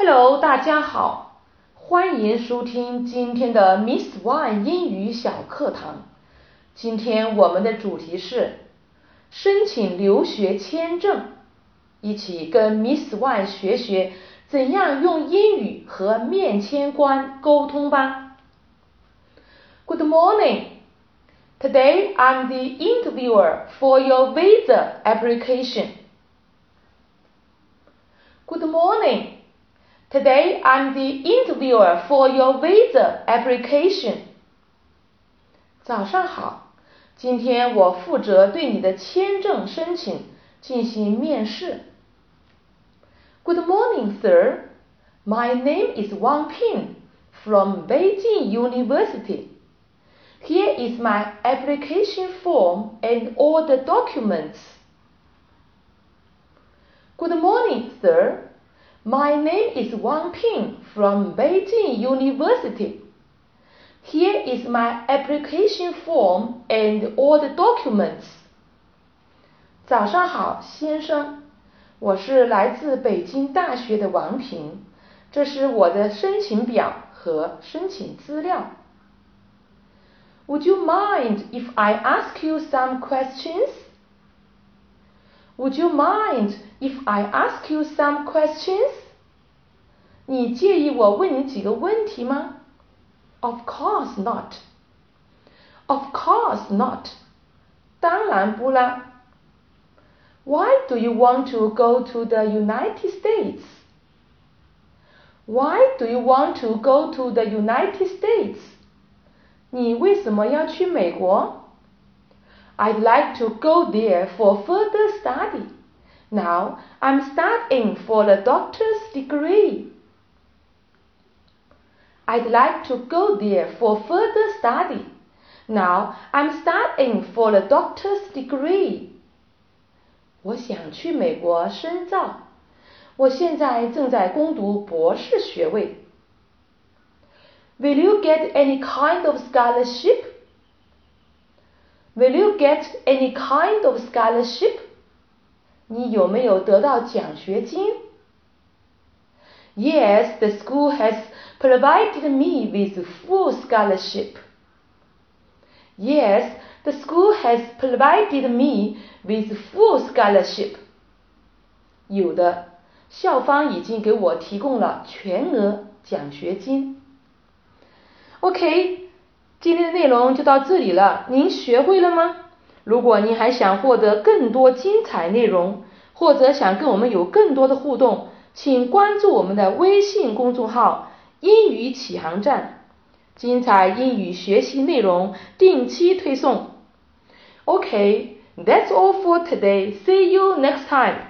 Hello，大家好，欢迎收听今天的 Miss One 英语小课堂。今天我们的主题是申请留学签证，一起跟 Miss One 学学怎样用英语和面签官沟通吧。Good morning. Today I'm the interviewer for your visa application. Good morning. Today I'm the interviewer for your visa application. 早上好，今天我负责对你的签证申请进行面试。Good morning, sir. My name is Wang Ping from Beijing University. Here is my application form and all the documents. Good morning, sir. My name is Wang Ping from Beijing University. Here is my application form and all the documents. 早上好，先生，我是来自北京大学的王平，这是我的申请表和申请资料。Would you mind if I ask you some questions? Would you mind if I ask you some questions? 你介意我问你几个问题吗？Of course not. Of course not. 当然不啦。Why do you want to go to the United States? Why do you want to go to the United States? 你为什么要去美国 ？I'd like to go there for further study. Now I'm studying for the doctor's degree. I'd like to go there for further study. Now I'm studying for the doctor's degree. 我想去美国深造。我现在正在攻读博士学位。Will you get any kind of scholarship? Will you get any kind of scholarship? 你有没有得到奖学金？Yes, the school has provided me with full scholarship. Yes, the school has provided me with full scholarship. 有的，校方已经给我提供了全额奖学金。OK， 今天的内容就到这里了，您学会了吗？如果您还想获得更多精彩内容，或者想跟我们有更多的互动，请关注我们的微信公众号“英语启航站”，精彩英语学习内容定期推送。OK，that's all for today. See you next time.